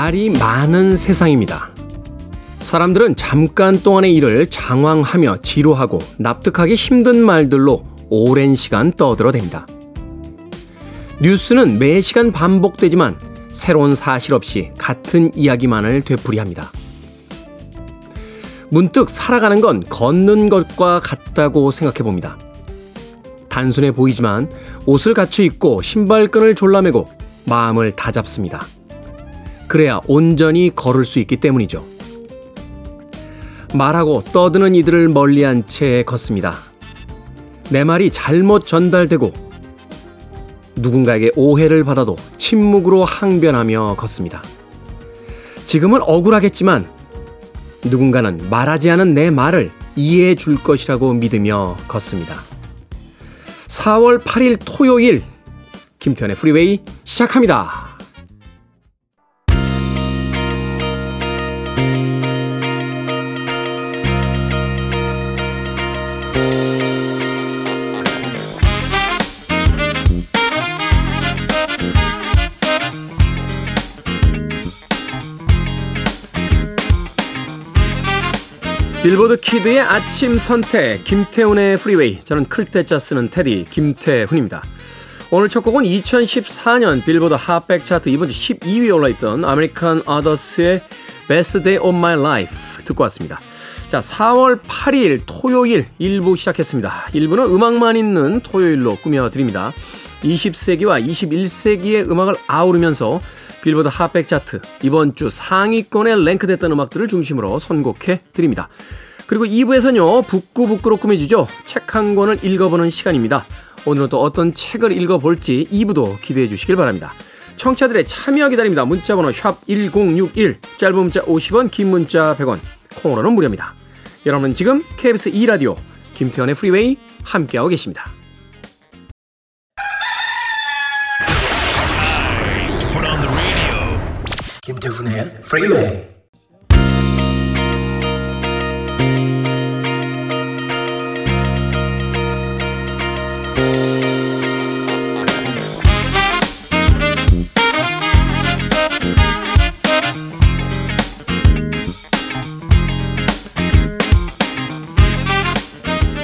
말이 많은 세상입니다. 사람들은 잠깐 동안의 일을 장황하며 지루하고 납득하기 힘든 말들로 오랜 시간 떠들어댑니다. 뉴스는 매 시간 반복되지만 새로운 사실 없이 같은 이야기만을 되풀이합니다. 문득 살아가는 건 걷는 것과 같다고 생각해 봅니다. 단순해 보이지만 옷을 갖춰 입고 신발끈을 졸라매고 마음을 다잡습니다. 그래야 온전히 걸을 수 있기 때문이죠. 말하고 떠드는 이들을 멀리한 채 걷습니다. 내 말이 잘못 전달되고 누군가에게 오해를 받아도 침묵으로 항변하며 걷습니다. 지금은 억울하겠지만 누군가는 말하지 않은 내 말을 이해해 줄 것이라고 믿으며 걷습니다. 4월 8일 토요일 김태현의 프리웨이 시작합니다. 빌보드 키드의 아침 선택 김태훈의 프리웨이 저는 클 태 자 쓰는 태디 김태훈입니다. 오늘 첫 곡은 2014년 빌보드 핫백 차트 이번 주 12위에 올라있던 American Authors의 Best Day of My Life 듣고 왔습니다. 자 4월 8일 토요일 1부 시작했습니다. 1부는 음악만 있는 토요일로 꾸며드립니다. 20세기와 21세기의 음악을 아우르면서 빌보드 핫백 차트 이번 주 상위권에 랭크됐던 음악들을 중심으로 선곡해 드립니다. 그리고 2부에서는요. 북구북구로 꾸며주죠. 책 한 권을 읽어보는 시간입니다. 오늘은 또 어떤 책을 읽어볼지 2부도 기대해 주시길 바랍니다. 청취자들의 참여 기다립니다. 문자번호 샵1061 짧은 문자 50원 긴 문자 100원 콩으로는 무료입니다. 여러분은 지금 KBS 2라디오 김태현의 프리웨이 함께하고 계십니다. 김태훈의 프리웨이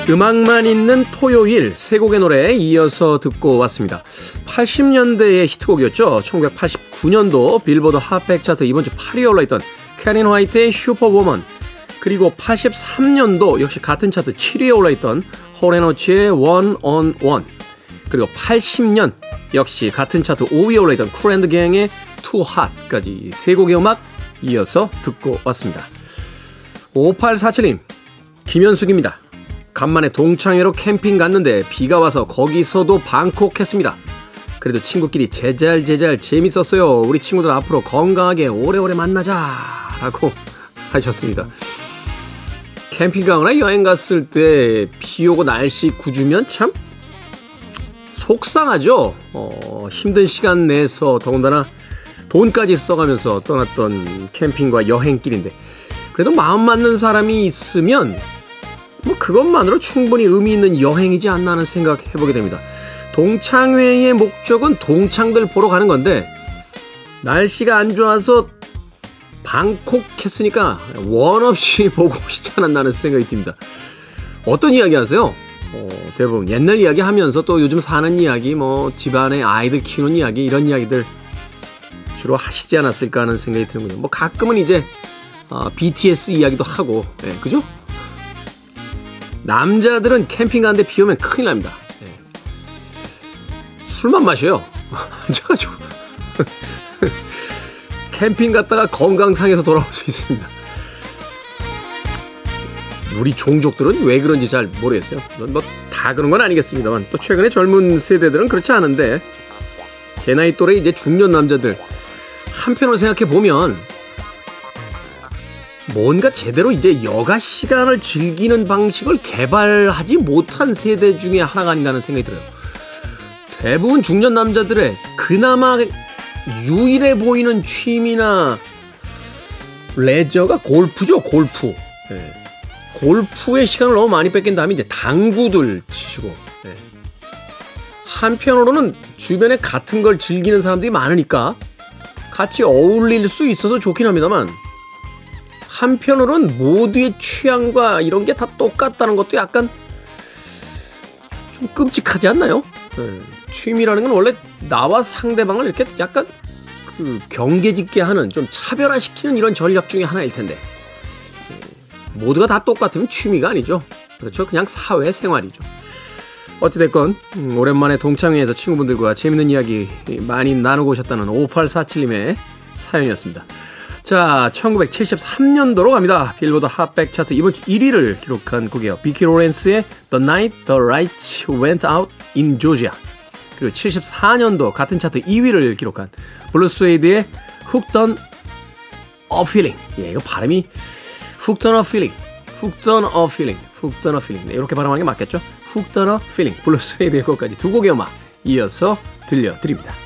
음악만 있는 토요일 세 곡의 노래 이어서 듣고 왔습니다. 80년대의 히트곡이었죠. 1989년도 빌보드 핫백 차트 이번 주 8위에 올라있던 Karyn White의 Superwoman 그리고 83년도 역시 같은 차트 7위에 올라있던 Hall & Oates의 One 그리고 80년 역시 같은 차트 5위에 올라있던 Kool & the Gang의 Too Hot까지 세 곡의 음악 이어서 듣고 왔습니다. 5847님 김현숙입니다. 간만에 동창회로 캠핑 갔는데 비가 와서 거기서도 방콕했습니다. 그래도 친구끼리 제잘제잘 재밌었어요. 우리 친구들 앞으로 건강하게 오래오래 만나자. 라고 하셨습니다. 캠핑 가거나 여행 갔을 때 비 오고 날씨 구주면 참 속상하죠. 어, 힘든 시간 내서 더군다나 돈까지 써가면서 떠났던 캠핑과 여행길인데 그래도 마음 맞는 사람이 있으면 뭐 그것만으로 충분히 의미 있는 여행이지 않나 하는 생각 해보게 됩니다. 동창회의 목적은 동창들 보러 가는 건데 날씨가 안 좋아서 방콕 했으니까 원 없이 보고 싶지 않았나 하는 생각이 듭니다. 어떤 이야기 하세요? 어, 대부분 옛날 이야기 하면서 또 요즘 사는 이야기, 뭐 집안에 아이들 키우는 이야기 이런 이야기들 주로 하시지 않았을까 하는 생각이 드는군요. 뭐 가끔은 이제 어, BTS 이야기도 하고, 예, 그죠? 남자들은 캠핑 가는데 비 오면 큰일 납니다. 네. 술만 마셔요. 앉아가지고. 캠핑 갔다가 건강 상해서 돌아올 수 있습니다. 우리 종족들은 왜 그런지 잘 모르겠어요. 뭐 다 그런 건 아니겠습니다만 또 최근에 젊은 세대들은 그렇지 않은데 제 나이 또래 이제 중년 남자들 한편으로 생각해 보면 뭔가 제대로 이제 여가 시간을 즐기는 방식을 개발하지 못한 세대 중에 하나가 아닌가 하는 생각이 들어요. 대부분 중년 남자들의 그나마 유일해 보이는 취미나 레저가 골프죠, 골프. 네. 골프의 시간을 너무 많이 뺏긴 다음에 이제 당구들 치시고. 네. 한편으로는 주변에 같은 걸 즐기는 사람들이 많으니까 같이 어울릴 수 있어서 좋긴 합니다만 한편으로는 모두의 취향과 이런 게 다 똑같다는 것도 약간 좀 끔찍하지 않나요? 네. 취미라는 건 원래 나와 상대방을 이렇게 약간 그 경계짓게 하는 좀 차별화시키는 이런 전략 중의 하나일 텐데 네. 모두가 다 똑같으면 취미가 아니죠. 그렇죠. 그냥 사회생활이죠. 어찌됐건 음, 오랜만에 동창회에서 친구분들과 재밌는 이야기 많이 나누고 오셨다는 5847님의 사연이었습니다. 자, 1973년도로 갑니다. 빌보드 핫백 차트 이번 주 1위를 기록한 곡이에요. 비키 로렌스의 The Night the Lights Went Out in Georgia. 그리고 74년도 같은 차트 2위를 기록한 블루스웨이드의 Hooked on a Feeling. 예, 이거 발음이 Hooked on a Feeling. Hooked on a Feeling. Hooked on a Feeling. 네, 이렇게 발음하는 게 맞겠죠? Hooked on a Feeling. 블루스웨이드의 곡까지 두 곡의 음악 이어서 들려드립니다.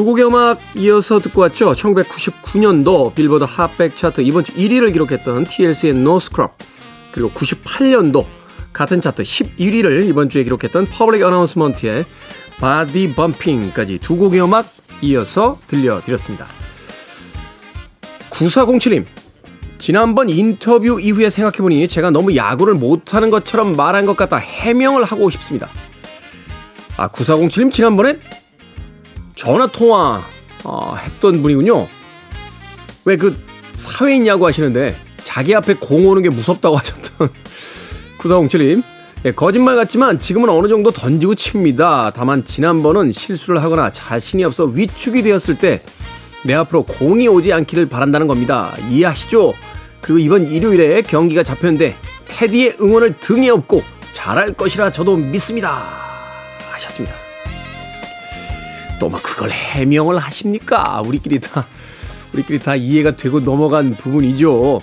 두 곡의 음악 이어서 듣고 왔죠. 1999년도 빌보드 핫백 차트 이번 주 1위를 기록했던 TLC의 No Scrub 그리고 98년도 같은 차트 11위를 이번 주에 기록했던 퍼블릭 어나운스먼트의 Body Bumpin'까지 두 곡의 음악 이어서 들려드렸습니다. 9407님 지난번 인터뷰 이후에 생각해보니 제가 너무 야구를 못하는 것처럼 말한 것 같다 해명을 하고 싶습니다. 아 9407님 지난번에 전화 통화 어, 했던 분이군요. 왜 그 사회인 야구 하시는데 자기 앞에 공 오는 게 무섭다고 하셨던 구사홍칠님. 예, 거짓말 같지만 지금은 어느 정도 던지고 칩니다. 다만 지난번은 실수를 하거나 자신이 없어 위축이 되었을 때 내 앞으로 공이 오지 않기를 바란다는 겁니다. 이해하시죠? 그리고 이번 일요일에 경기가 잡혔는데 테디의 응원을 등에 업고 잘할 것이라 저도 믿습니다. 하셨습니다. 또 막 그걸 해명을 하십니까? 우리끼리 다 우리끼리 다 이해가 되고 넘어간 부분이죠.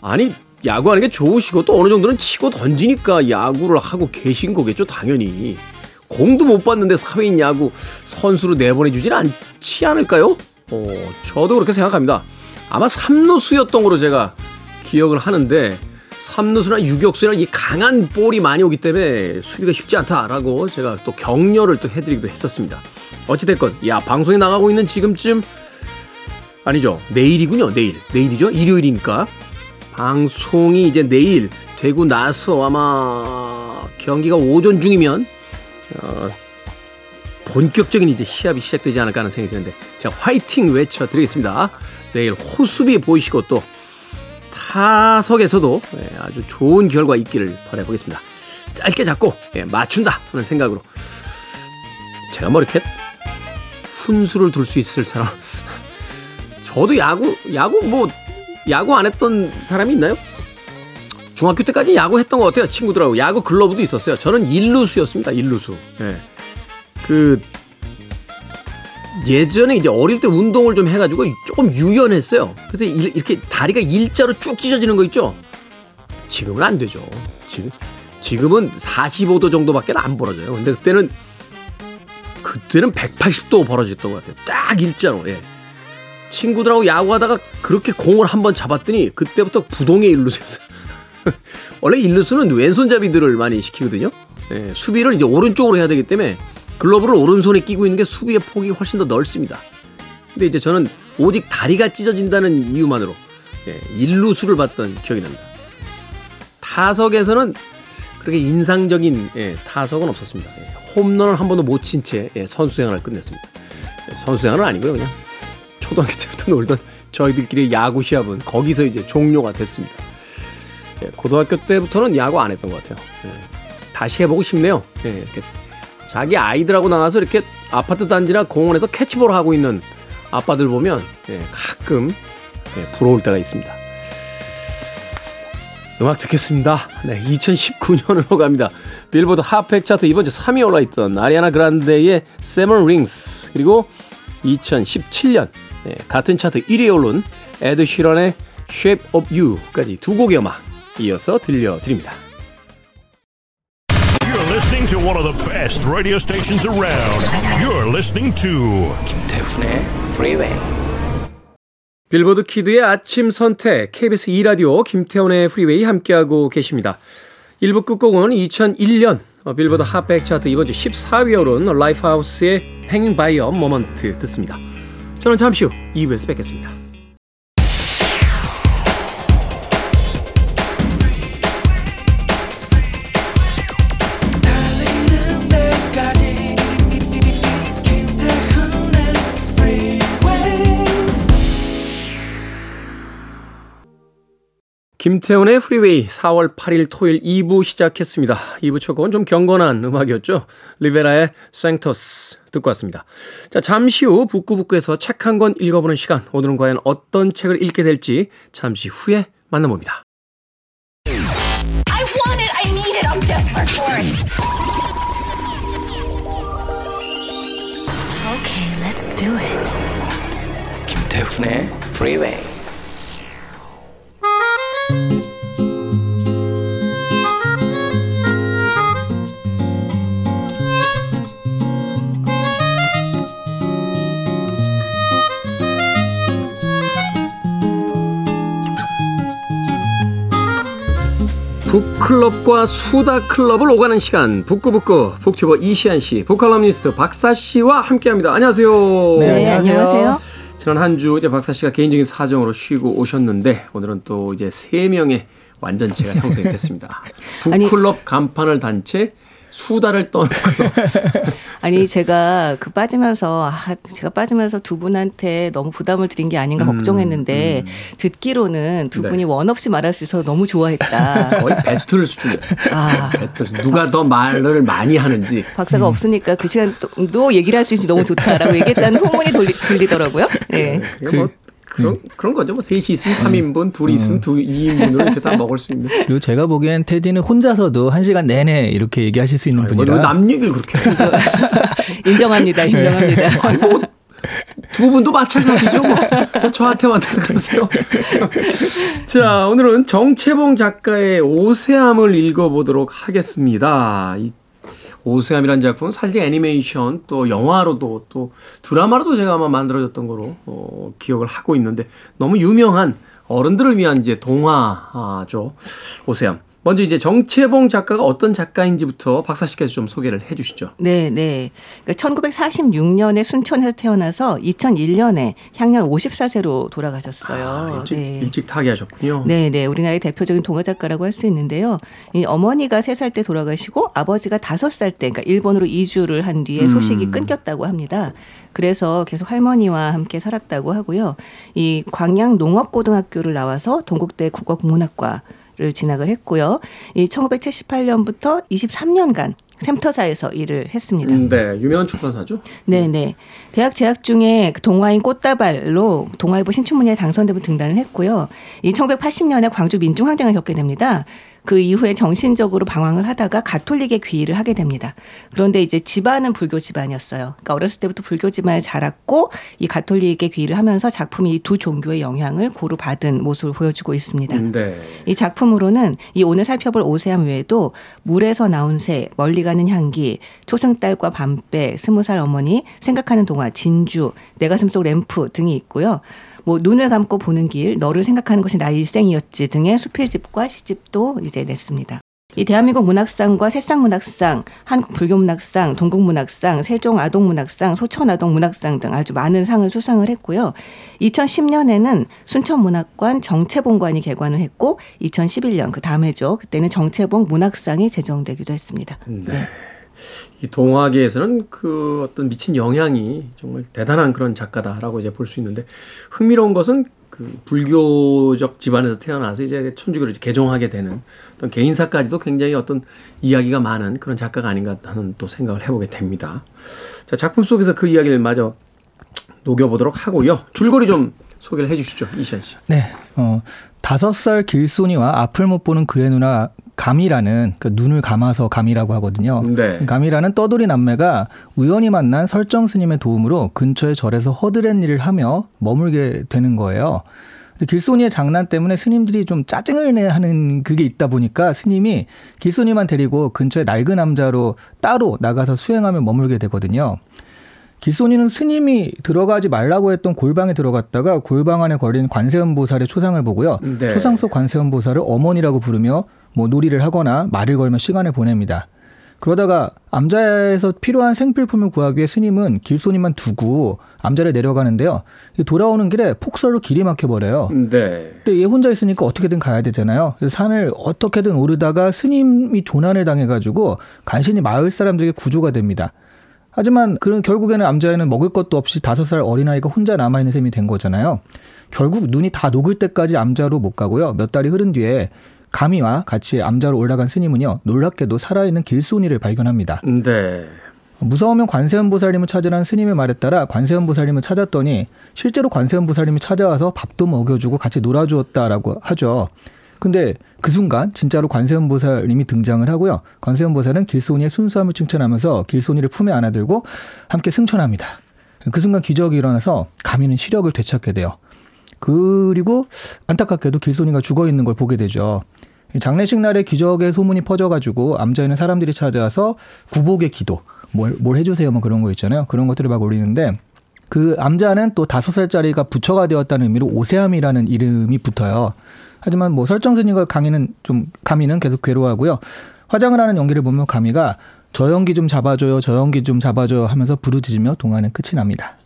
아니 야구하는 게 좋으시고 또 어느 정도는 치고 던지니까 야구를 하고 계신 거겠죠, 당연히. 공도 못 봤는데 사회인 야구 선수로 내보내주진 않지 않을까요? 어, 저도 그렇게 생각합니다. 아마 삼루수였던 걸로 제가 기억을 하는데 삼루수나 유격수나 이 강한 볼이 많이 오기 때문에 수비가 쉽지 않다라고 제가 또 격려를 또 해드리기도 했었습니다. 어찌됐건, 야, 방송에 나가고 있는 지금쯤, 아니죠. 내일이군요. 내일. 내일이죠. 일요일이니까. 방송이 이제 내일 되고 나서 아마 경기가 오전 중이면, 어, 본격적인 이제 시합이 시작되지 않을까 하는 생각이 드는데, 자, 화이팅 외쳐드리겠습니다. 내일 호수비 보이시고 또 타석에서도 예, 아주 좋은 결과 있기를 바라보겠습니다. 짧게 잡고 예, 맞춘다 하는 생각으로 제가 뭐 이렇게 훈수를 둘 수 있을 사람 저도 야구 야구 뭐 야구 안 했던 사람이 있나요? 중학교 때까지 야구 했던 것 같아요 친구들하고 야구 글러브도 있었어요 저는 일루수였습니다 일루수 예. 그 예전에 이제 어릴 때 운동을 좀 해가지고 조금 유연했어요. 그래서 이렇게 다리가 일자로 쭉 찢어지는 거 있죠? 지금은 안 되죠. 지금, 지금은 45도 정도밖에 안 벌어져요. 근데 그때는, 그때는 180도 벌어졌던 것 같아요. 딱 일자로, 예. 친구들하고 야구하다가 그렇게 공을 한번 잡았더니 그때부터 부동의 일루수였어요. 원래 일루수는 왼손잡이들을 많이 시키거든요. 예, 수비를 이제 오른쪽으로 해야 되기 때문에 글러브를 오른손에 끼고 있는 게 수비의 폭이 훨씬 더 넓습니다. 근데 이제 저는 오직 다리가 찢어진다는 이유만으로 예, 일루수를 봤던 기억이 납니다. 타석에서는 그렇게 인상적인 예, 타석은 없었습니다. 예, 홈런을 한 번도 못 친채 예, 선수 생활을 끝냈습니다. 예, 선수 생활은 아니고요, 그냥 초등학교 때부터 놀던 저희들끼리 야구 시합은 거기서 이제 종료가 됐습니다. 예, 고등학교 때부터는 야구 안 했던 것 같아요. 예, 다시 해보고 싶네요. 예, 이렇게 자기 아이들하고 나가서 이렇게 아파트 단지나 공원에서 캐치볼 하고 있는 아빠들 보면 예, 가끔 네, 부러울 때가 있습니다. 음악 듣겠습니다. 네, 2019년으로 갑니다. 빌보드 핫팩 차트 이번 주 3위에 올라있던 아리아나 그란데의 Seven Rings 그리고 2017년 네, 같은 차트 1위에 오른 에드 시런의 Shape of You까지 두 곡의 음악 이어서 들려드립니다. You're listening to one of the best radio stations around. You're listening to 김태훈의 Freeway. 빌보드 키드의 아침 선택 KBS 2라디오 김태훈의 프리웨이 함께하고 계십니다. 1부 끝곡은 2001년 빌보드 핫백 차트 이번 주 14위에 오른 라이프하우스의 Hanging by a Moment 듣습니다. 저는 잠시 후 2부에서 뵙겠습니다. 김태훈의 프리웨이 4월 8일 토요일 2부 시작했습니다. 2부 첫 곡은 좀 경건한 음악이었죠. 리베라의 생토스 듣고 왔습니다. 자, 잠시 후 북구북구에서 책 한 권 읽어보는 시간. 오늘은 과연 어떤 책을 읽게 될지 잠시 후에 만나봅니다. I want it. I need it. I'm desperate for it. Okay, let's do it. 김태훈의 Freeway. 북클럽과 수다클럽을 오가는 시간 북구북구 북튜버 이시안 씨, 북칼럼니스트 박사 씨와 함께합니다. 안녕하세요. 네, 안녕하세요. 지난 한 주 이제 박사 씨가 개인적인 사정으로 쉬고 오셨는데 오늘은 또 이제 세 명의 완전체가 형성이 됐습니다. 북클럽 간판을 단채 수다를 떠는 아니 제가 그 빠지면서 아 제가 빠지면서 두 분한테 너무 부담을 드린 게 아닌가 걱정했는데 듣기로는 두 네. 분이 원 없이 말할 수 있어서 너무 좋아했다. 거의 배틀 수준이었어요. 아 배틀 수준. 누가 더 말을 많이 하는지. 박사가 없으니까 그 시간도 얘기를 할 수 있으니 너무 좋다라고 얘기했다는 소문이 돌리, 들리더라고요. 네. 그게 뭐 그런 그런 거죠. 뭐 셋이 있으면 3인분, 둘이 있으면 두 2인분으로 이렇게 다 먹을 수 있는. 그리고 제가 보기엔 테디는 혼자서도 한 시간 내내 이렇게 얘기하실 수 있는 뭐 분이라 남 얘기를 그렇게. 인정합니다. 인정합니다. 아니 뭐 두 분도 마찬가지죠. 뭐 저한테만 다 그러세요. 자, 오늘은 정채봉 작가의 오세암을 읽어보도록 하겠습니다. 이 오세암이라는 작품은 사실 애니메이션 또 영화로도 또 드라마로도 제가 아마 만들어졌던 거로 어, 기억을 하고 있는데 너무 유명한 어른들을 위한 이제 동화죠. 오세암. 먼저 이제 정채봉 작가가 어떤 작가인지부터 박사 씨께서 좀 소개를 해 주시죠. 네, 네. 그러니까 1946년에 순천에서 태어나서 2001년에 향년 54세로 돌아가셨어요. 아, 일찍, 네. 일찍 타계하셨군요. 네, 네. 우리나라의 대표적인 동화 작가라고 할 수 있는데요. 이 어머니가 3살 때 돌아가시고 아버지가 5살 때 그러니까 일본으로 이주를 한 뒤에 소식이 음. 끊겼다고 합니다. 그래서 계속 할머니와 함께 살았다고 하고요. 이 광양 농업고등학교를 나와서 동국대 국어국문학과 를 진학을 했고요. 이 1978년부터 23년간 샘터사에서 일을 했습니다. 음, 네, 유명한 출판사죠. 네 네. 대학 재학 중에 그 동화인 꽃다발로 동아일보 신춘문예에 당선되고 등단을 했고요. 이 1980년에 광주 민중항쟁을 겪게 됩니다. 그 이후에 정신적으로 방황을 하다가 가톨릭에 귀의를 하게 됩니다. 그런데 이제 집안은 불교 집안이었어요. 그러니까 어렸을 때부터 불교 집안에 자랐고 이 가톨릭에 귀의를 하면서 작품이 이 두 종교의 영향을 고루 받은 모습을 보여주고 있습니다. 네. 이 작품으로는 이 오늘 살펴볼 오세암 외에도 물에서 나온 새, 멀리 가는 향기, 초승달과 밤배, 스무 살 어머니, 생각하는 동화, 진주, 내 가슴 속 램프 등이 있고요. 뭐 눈을 감고 보는 길, 너를 생각하는 것이 나의 일생이었지 등의 수필집과 시집도 이제 냈습니다. 이 대한민국 문학상과 새싹문학상, 한국 불교 문학상, 동국 문학상, 세종 아동 문학상, 소천 아동 문학상 등 아주 많은 상을 수상을 했고요. 2010년에는 순천 문학관 정채봉관이 개관을 했고 2011년 그 다음 해죠. 그때는 정채봉 문학상이 제정되기도 했습니다. 네. 이 동화계에서는 그 어떤 미친 영향이 정말 대단한 그런 작가다라고 이제 볼 수 있는데 흥미로운 것은 그 불교적 집안에서 태어나서 이제 천주교를 이제 개종하게 되는 어떤 개인사까지도 굉장히 어떤 이야기가 많은 그런 작가가 아닌가 하는 또 생각을 해보게 됩니다. 자, 작품 속에서 그 이야기를 마저 녹여보도록 하고요. 줄거리 좀 소개를 해주시죠, 이시안 씨. 네. 어, 다섯 살 길손이와 앞을 못 보는 그의 누나 감이라는 그 눈을 감아서 감이라고 하거든요. 네. 감이라는 떠돌이 남매가 우연히 만난 설정 스님의 도움으로 근처의 절에서 허드렛 일을 하며 머물게 되는 거예요. 근데 길손이의 장난 때문에 스님들이 좀 짜증을 내 하는 그게 있다 보니까 스님이 길손이만 데리고 근처의 낡은 남자로 따로 나가서 수행하며 머물게 되거든요. 길손이는 스님이 들어가지 말라고 했던 골방에 들어갔다가 골방 안에 걸린 관세음보살의 초상을 보고요. 네. 초상 속 관세음보살을 어머니라고 부르며 뭐 놀이를 하거나 말을 걸며 시간을 보냅니다. 그러다가 암자에서 필요한 생필품을 구하기 위해 스님은 길손이만 두고 암자를 내려가는데요. 이 돌아오는 길에 폭설로 길이 막혀버려요. 네. 근데 얘 혼자 있으니까 어떻게든 가야 되잖아요. 그래서 산을 어떻게든 오르다가 스님이 조난을 당해가지고 간신히 마을 사람들에게 구조가 됩니다. 하지만 그런 결국에는 암자에는 먹을 것도 없이 다섯 살 어린아이가 혼자 남아있는 셈이 된 거잖아요. 결국 눈이 다 녹을 때까지 암자로 못 가고요. 몇 달이 흐른 뒤에 가미와 같이 암자로 올라간 스님은요. 놀랍게도 살아있는 길손이를 발견합니다. 네. 무서우면 관세음 보살님을 찾으라는 스님의 말에 따라 관세음 보살님을 찾았더니 실제로 관세음 보살님이 찾아와서 밥도 먹여주고 같이 놀아주었다라고 하죠. 근데 그 순간 진짜로 관세음 보살님이 등장을 하고요. 관세음 보살은 길손이의 순수함을 칭찬하면서 길손이를 품에 안아들고 함께 승천합니다. 그 순간 기적이 일어나서 가미는 시력을 되찾게 돼요. 그리고 안타깝게도 길손이가 죽어 있는 걸 보게 되죠. 장례식 날에 기적의 소문이 퍼져가지고 암자에는 사람들이 찾아와서 구복의 기도, 뭘, 뭘 해주세요, 뭐 그런 거 있잖아요. 그런 것들을 막 올리는데 그 암자는 또 다섯 살짜리가 부처가 되었다는 의미로 오세암이라는 이름이 붙어요. 하지만 뭐 설정 스님과 강의는 좀 가미는 계속 괴로워하고요. 화장을 하는 연기를 보면 가미가 저 연기 좀 잡아줘요, 저 연기 좀 잡아줘요 하면서 부르짖으며 동화는 끝이 납니다.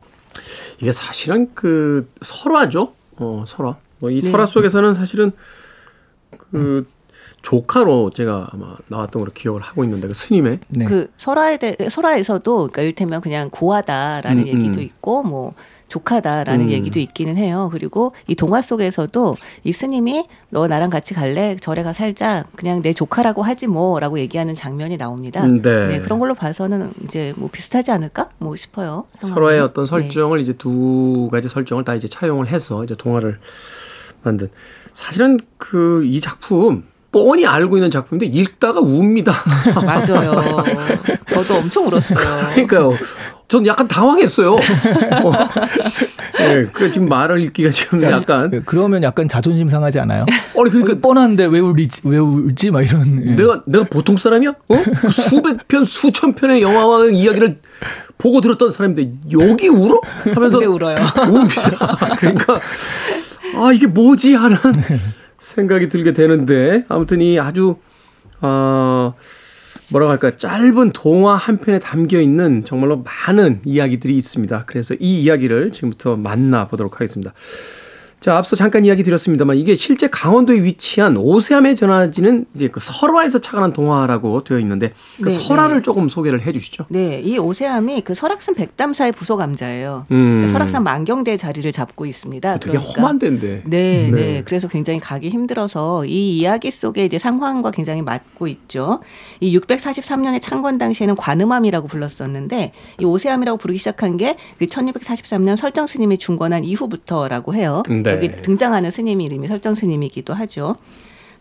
이게 사실은 그 설화죠. 어, 설화. 뭐이 네. 설화 속에서는 사실은 그 조카로 제가 아마 나왔던 걸로 기억을 하고 있는데 그 스님의 네. 그 설화에 대 설화에서도 그러니까 이를테면 그냥 고하다라는 음, 얘기도 음. 있고 뭐 조카다라는 음. 얘기도 있기는 해요. 그리고 이 동화 속에서도 이 스님이 너 나랑 같이 갈래? 절에 가 살자. 그냥 내 조카라고 하지 뭐라고 얘기하는 장면이 나옵니다. 음, 네. 그런 걸로 봐서는 이제 뭐 비슷하지 않을까? 뭐 싶어요. 상황이. 설화의 어떤 네. 설정을 이제 두 가지 설정을 다 이제 차용을 해서 이제 동화를 만든 사실은 그 이 작품 뻔히 알고 있는 작품인데 읽다가 웁니다. 맞아요. 저도 엄청 울었어요. 그러니까요. 전 약간 당황했어요. 어. 네, 그 지금 말을 읽기가 지금 약간 그러면 약간 자존심 상하지 않아요? 아니 그러니까 어, 뻔한데 왜 울지 왜 울지 막 이런 예. 내가 내가 보통 사람이야? 어? 그 수백 편 수천 편의 영화와 이야기를 보고 들었던 사람인데 여기 울어? 하면서 울어요. 웁니다. 그러니까 아 이게 뭐지 하는 생각이 들게 되는데 아무튼 이 아주 어 뭐라고 할까 짧은 동화 한 편에 담겨 있는 정말로 많은 이야기들이 있습니다. 그래서 이 이야기를 지금부터 만나 보도록 하겠습니다. 자, 앞서 잠깐 이야기 드렸습니다만 이게 실제 강원도에 위치한 오세암에 전하지는 이제 그 설화에서 착안한 동화라고 되어 있는데 그 네, 설화를 조금 소개를 해 주시죠. 네, 이 오세암이 그 설악산 백담사의 부속 암자예요. 음. 그러니까 설악산 만경대 자리를 잡고 있습니다. 되게 험한 데인데. 네, 네, 네. 그래서 굉장히 가기 힘들어서 이 이야기 속에 이제 상황과 굉장히 맞고 있죠. 이 643년에 창건 당시에는 관음암이라고 불렀었는데 이 오세암이라고 부르기 시작한 게 그 1643년 설정 스님이 중건한 이후부터라고 해요. 네. 여기 등장하는 스님 이름이 설정 스님이기도 하죠.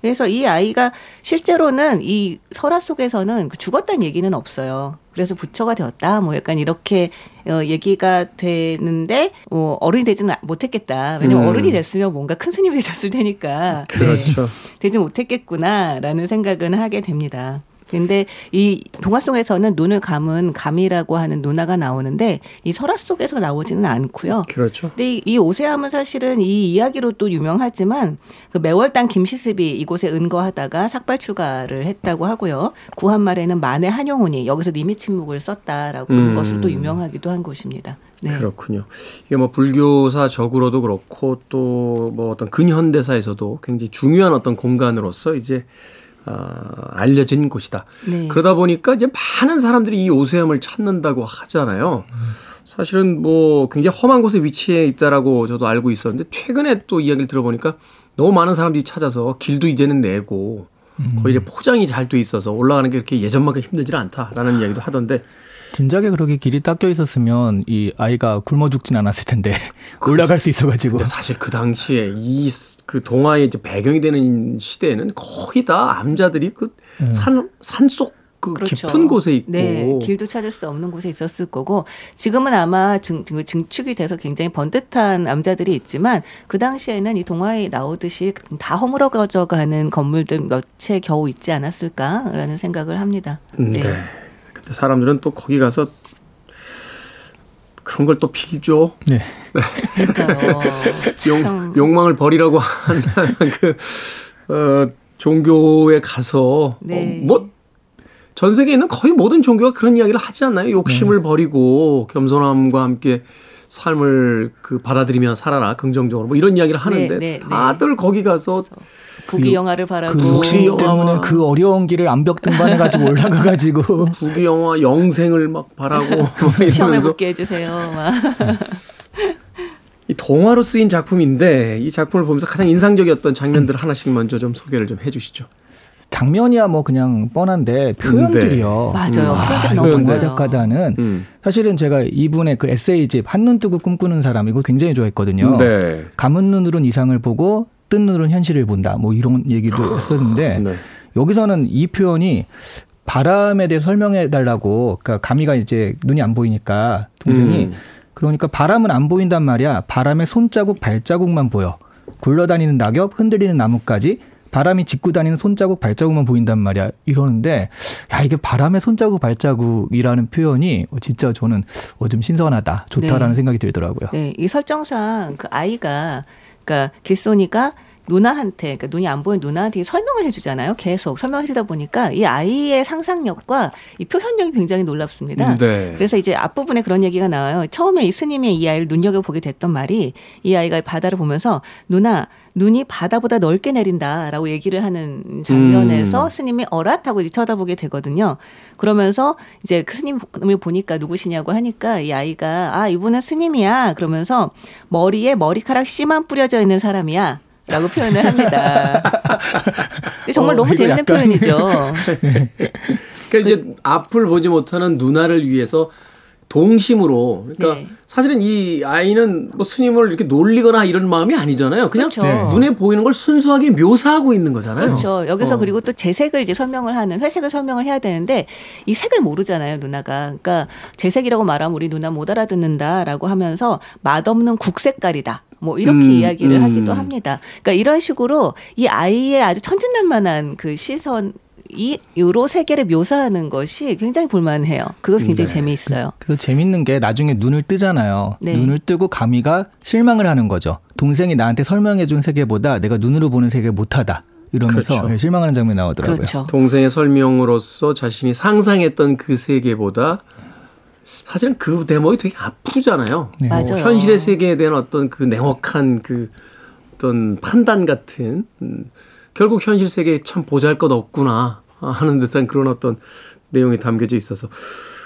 그래서 이 아이가 실제로는 이 설화 속에서는 그 죽었다는 얘기는 없어요. 그래서 부처가 되었다. 뭐 약간 이렇게 어, 얘기가 되는데 뭐 어른이 되지는 못했겠다. 왜냐면 음. 어른이 됐으면 뭔가 큰 스님이 되셨을 테니까. 그렇죠. 네, 되지 못했겠구나라는 생각은 하게 됩니다. 근데 이 동화 속에서는 눈을 감은 감이라고 하는 누나가 나오는데 이 설화 속에서 나오지는 않고요. 그렇죠. 근데 이- 이 오세암은 사실은 이 이야기로 또 유명하지만 그 매월당 김시습이 이곳에 은거하다가 삭발 추가를 했다고 하고요. 구한말에는 만해 한용운이 여기서 니미 침묵을 썼다라고 하는 음. 것으로 또 유명하기도 한 곳입니다. 네. 그렇군요. 이게 뭐 불교사적으로도 그렇고 또 뭐 어떤 근현대사에서도 굉장히 중요한 어떤 공간으로서 이제 아, 알려진 곳이다. 네. 그러다 보니까 이제 많은 사람들이 이 오세암을 찾는다고 하잖아요. 사실은 뭐 굉장히 험한 곳에 위치해 있다라고 저도 알고 있었는데 최근에 또 이야기를 들어보니까 너무 많은 사람들이 찾아서 길도 이제는 내고 거의 이제 포장이 잘 돼 있어서 올라가는 게 그렇게 예전만큼 힘들지 않다라는 이야기도 하던데 진작에 그렇게 길이 닦여 있었으면 이 아이가 굶어 죽진 않았을 텐데 올라갈 수 있어가지고 근데 사실 그 당시에 이 그 동화의 이제 배경이 되는 시대에는 거의 다 암자들이 그 산 산속 그 그렇죠. 깊은 곳에 있고 네, 길도 찾을 수 없는 곳에 있었을 거고 지금은 아마 증, 증- 증축이 돼서 굉장히 번듯한 남자들이 있지만 그 당시에는 이 동화에 나오듯이 다 허물어져 가는 건물들 몇 채 겨우 있지 않았을까라는 생각을 합니다. 음, 네. 근데 사람들은 또 거기 가서 그런 걸 또 빌죠. 네. 용, 참. 욕망을 버리라고 하는 그, 어, 종교에 가서, 네. 어, 뭐, 전 세계에 있는 거의 모든 종교가 그런 이야기를 하지 않나요? 욕심을 버리고 겸손함과 함께 삶을 그 받아들이며 살아라, 긍정적으로. 뭐 이런 이야기를 하는데 네, 네, 다들 거기 가서 부귀 영화를 바라고 그 욕심 영화. 때문에 그 어려운 길을 암벽 등반해 가지고 올라가 가지고 부귀 영화 영생을 막 바라고 막 시험에 붙게 해주세요. 막. 이 동화로 쓰인 작품인데 이 작품을 보면서 가장 인상적이었던 장면들 하나씩 먼저 좀 소개를 좀 해주시죠. 장면이야 뭐 그냥 뻔한데 표현들이요. 맞아요. 음. 표현들이 아, 너무 멋져요. 작가다는 음. 사실은 제가 이분의 그 에세이집 한눈 뜨고 꿈꾸는 사람 이거 굉장히 좋아했거든요. 네. 감은 눈으로는 이상을 보고 뜬 눈으로는 현실을 본다. 뭐 이런 얘기도 했었는데 네. 여기서는 이 표현이 바람에 대해 설명해 달라고 그러니까 가미가 이제 눈이 안 보이니까 동생이 음. 그러니까 바람은 안 보인단 말이야. 바람에 손자국 발자국만 보여. 굴러다니는 낙엽, 흔들리는 나뭇가지, 바람이 짚고 다니는 손자국 발자국만 보인단 말이야. 이러는데 야 이게 바람에 손자국 발자국이라는 표현이 진짜 저는 어, 좀 신선하다, 좋다라는 네. 생각이 들더라고요. 네, 이 설정상 그 아이가 그러니까 길소니가 누나한테 그러니까 눈이 안 보이는 누나한테 설명을 해주잖아요. 계속 설명해주다 보니까 이 아이의 상상력과 이 표현력이 굉장히 놀랍습니다. 네. 그래서 이제 앞부분에 그런 얘기가 나와요. 처음에 이 스님이 이 아이를 눈여겨 보게 됐던 말이 이 아이가 바다를 보면서 누나 눈이 바다보다 넓게 내린다라고 얘기를 하는 장면에서 음. 스님이 어랏하고 이제 쳐다보게 되거든요. 그러면서 이제 그 스님을 보니까 누구시냐고 하니까 이 아이가 아 이분은 스님이야 그러면서 머리에 머리카락 씨만 뿌려져 있는 사람이야. 라고 표현을 합니다. 근데 정말 어, 너무 재밌는 약간- 표현이죠. 그러니까 이제 앞을 보지 못하는 누나를 위해서 동심으로 그러니까 네. 사실은 이 아이는 뭐 스님을 이렇게 놀리거나 이런 마음이 아니잖아요. 그냥 그렇죠. 네. 눈에 보이는 걸 순수하게 묘사하고 있는 거잖아요. 그렇죠. 여기서 어. 그리고 또 재색을 이제 설명을 하는 회색을 설명을 해야 되는데 이 색을 모르잖아요, 누나가. 그러니까 재색이라고 말하면 우리 누나 못 알아듣는다라고 하면서 맛없는 국색깔이다. 뭐 이렇게 음, 이야기를 음. 하기도 합니다. 그러니까 이런 식으로 이 아이의 아주 천진난만한 그 시선 이 유로 세계를 묘사하는 것이 굉장히 볼만해요. 그것이 굉장히 네. 재미있어요. 그래서 재밌는 게 나중에 눈을 뜨잖아요. 네. 눈을 뜨고 가미가 실망을 하는 거죠. 동생이 나한테 설명해 준 세계보다 내가 눈으로 보는 세계 못하다. 이러면서 그렇죠. 예, 실망하는 장면이 나오더라고요. 그렇죠. 동생의 설명으로서 자신이 상상했던 그 세계보다 사실은 그 대목이 되게 아프잖아요. 네. 뭐 맞아요. 현실의 세계에 대한 어떤 그 냉혹한 그 어떤 판단 같은 음, 결국 현실 세계에 참 보잘 것 없구나 하는 듯한 그런 어떤 내용이 담겨져 있어서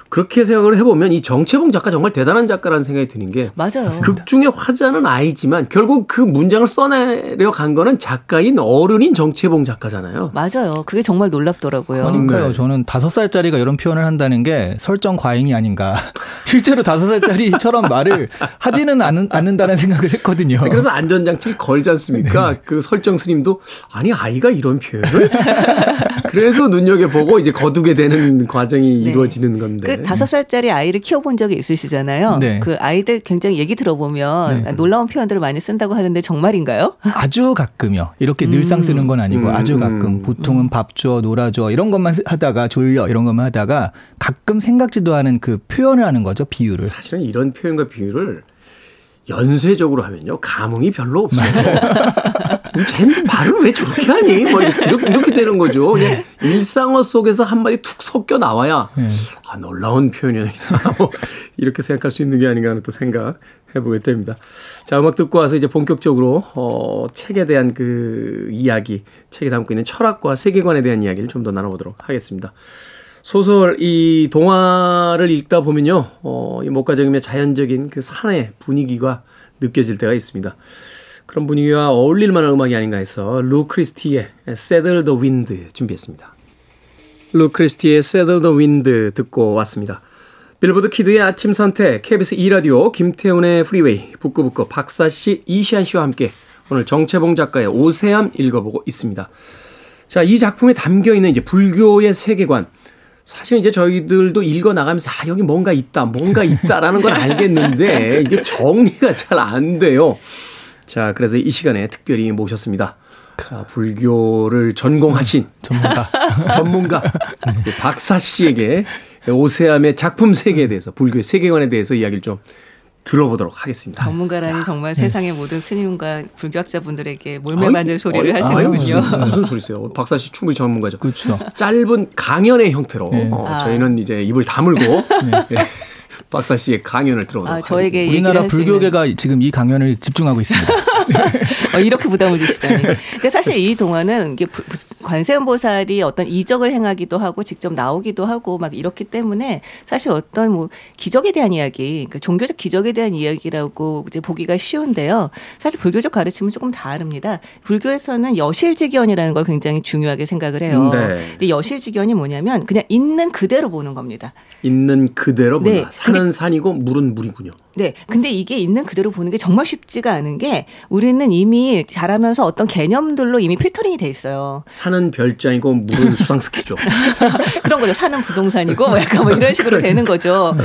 그렇게 생각을 해보면 이 정채봉 작가 정말 대단한 작가라는 생각이 드는 게 맞아요. 극 중의 화자는 아이지만 결국 그 문장을 써내려 간 거는 작가인 어른인 정채봉 작가잖아요. 맞아요. 그게 정말 놀랍더라고요. 그러니까요. 네. 저는 다섯 살짜리가 이런 표현을 한다는 게 설정 과잉이 아닌가. 실제로 다섯 살짜리처럼 말을 하지는 않는, 않는다는 생각을 했거든요. 그래서 안전장치를 걸지 않습니까? 그 설정 스님도 아니 아이가 이런 표현을 그래서 눈여겨 보고 이제 거두게 되는 과정이 네. 이루어지는 건데. 그 다섯 살짜리 아이를 키워본 적이 있으시잖아요. 네. 그 아이들 굉장히 얘기 들어보면 네. 놀라운 표현들을 많이 쓴다고 하는데 정말인가요? 아주 가끔요. 이렇게 늘상 쓰는 건 아니고 음, 아주 음, 가끔. 보통은 밥 줘, 놀아 줘 이런 것만 쓰- 하다가 졸려 이런 것만 하다가 가끔 생각지도 않은 그 표현을 하는 거죠. 비유를. 사실은 이런 표현과 비유를 연쇄적으로 하면요 감흥이 별로 없어요. 쟤는 말을 왜 저렇게 하니? 뭐 이렇게, 이렇게 되는 거죠. 일상어 속에서 한 마디 툭 섞여 나와야 네. 아 놀라운 표현이다. 뭐 이렇게 생각할 수 있는 게 아닌가 하는 또 생각 해보게 됩니다. 자 음악 듣고 와서 이제 본격적으로 어, 책에 대한 그 이야기, 책에 담고 있는 철학과 세계관에 대한 이야기를 좀 더 나눠보도록 하겠습니다. 소설 이 동화를 읽다 보면요, 어, 이 목가정임의 자연적인 그 산의 분위기가 느껴질 때가 있습니다. 그런 분위기와 어울릴 만한 음악이 아닌가 해서 루 크리스티의 Saddle the Wind 준비했습니다. 루 크리스티의 Saddle the Wind 듣고 왔습니다. 빌보드 키드의 아침 선택 KBS 2라디오 김태훈의 프리웨이 북끄북끄 박사씨 이시한씨와 함께 오늘 정채봉 작가의 오세암 읽어보고 있습니다. 자, 이 작품에 담겨 있는 이제 불교의 세계관. 사실 이제 저희들도 읽어 나가면서 아, 여기 뭔가 있다, 뭔가 있다라는 걸 알겠는데 이게 정리가 잘 안 돼요. 자, 그래서 이 시간에 특별히 모셨습니다. 자, 불교를 전공하신 전문가. 전문가 그 박사 씨에게 오세암의 작품 세계에 대해서 불교의 세계관에 대해서 이야기를 좀 들어보도록 하겠습니다. 전문가라니 정말 세상의 모든 스님과 불교학자분들에게 몰매 받을 소리를 아이, 하시는군요. 무슨, 무슨 소리세요? 박사 씨 충분히 전문가죠. 그렇죠. 짧은 강연의 형태로 네. 어, 아. 저희는 이제 입을 다물고 네. 박사 씨의 강연을 들어보도록 아, 저에게 얘기를 우리나라 불교계가 지금 이 강연을 집중하고 있습니다. 어, 이렇게 부담을 주시다니. 근데 사실 이 동화는 이게 관세음보살이 어떤 이적을 행하기도 하고 직접 나오기도 하고 막 이렇기 때문에 사실 어떤 뭐 기적에 대한 이야기, 그러니까 종교적 기적에 대한 이야기라고 이제 보기가 쉬운데요. 사실 불교적 가르침은 조금 다릅니다. 불교에서는 여실직견이라는 걸 굉장히 중요하게 생각을 해요. 네. 근데 여실직견이 뭐냐면 그냥 있는 그대로 보는 겁니다. 있는 그대로 보다 네. 산은 산이고 물은 물이군요. 네. 근데 이게 있는 그대로 보는 게 정말 쉽지가 않은 게 우리는 이미 자라면서 어떤 개념들로 이미 필터링이 돼 있어요. 산은 별장이고 물은 수상스키죠. 그런 거죠. 사는 부동산이고 뭐 약간 뭐 이런 식으로 되는 거죠.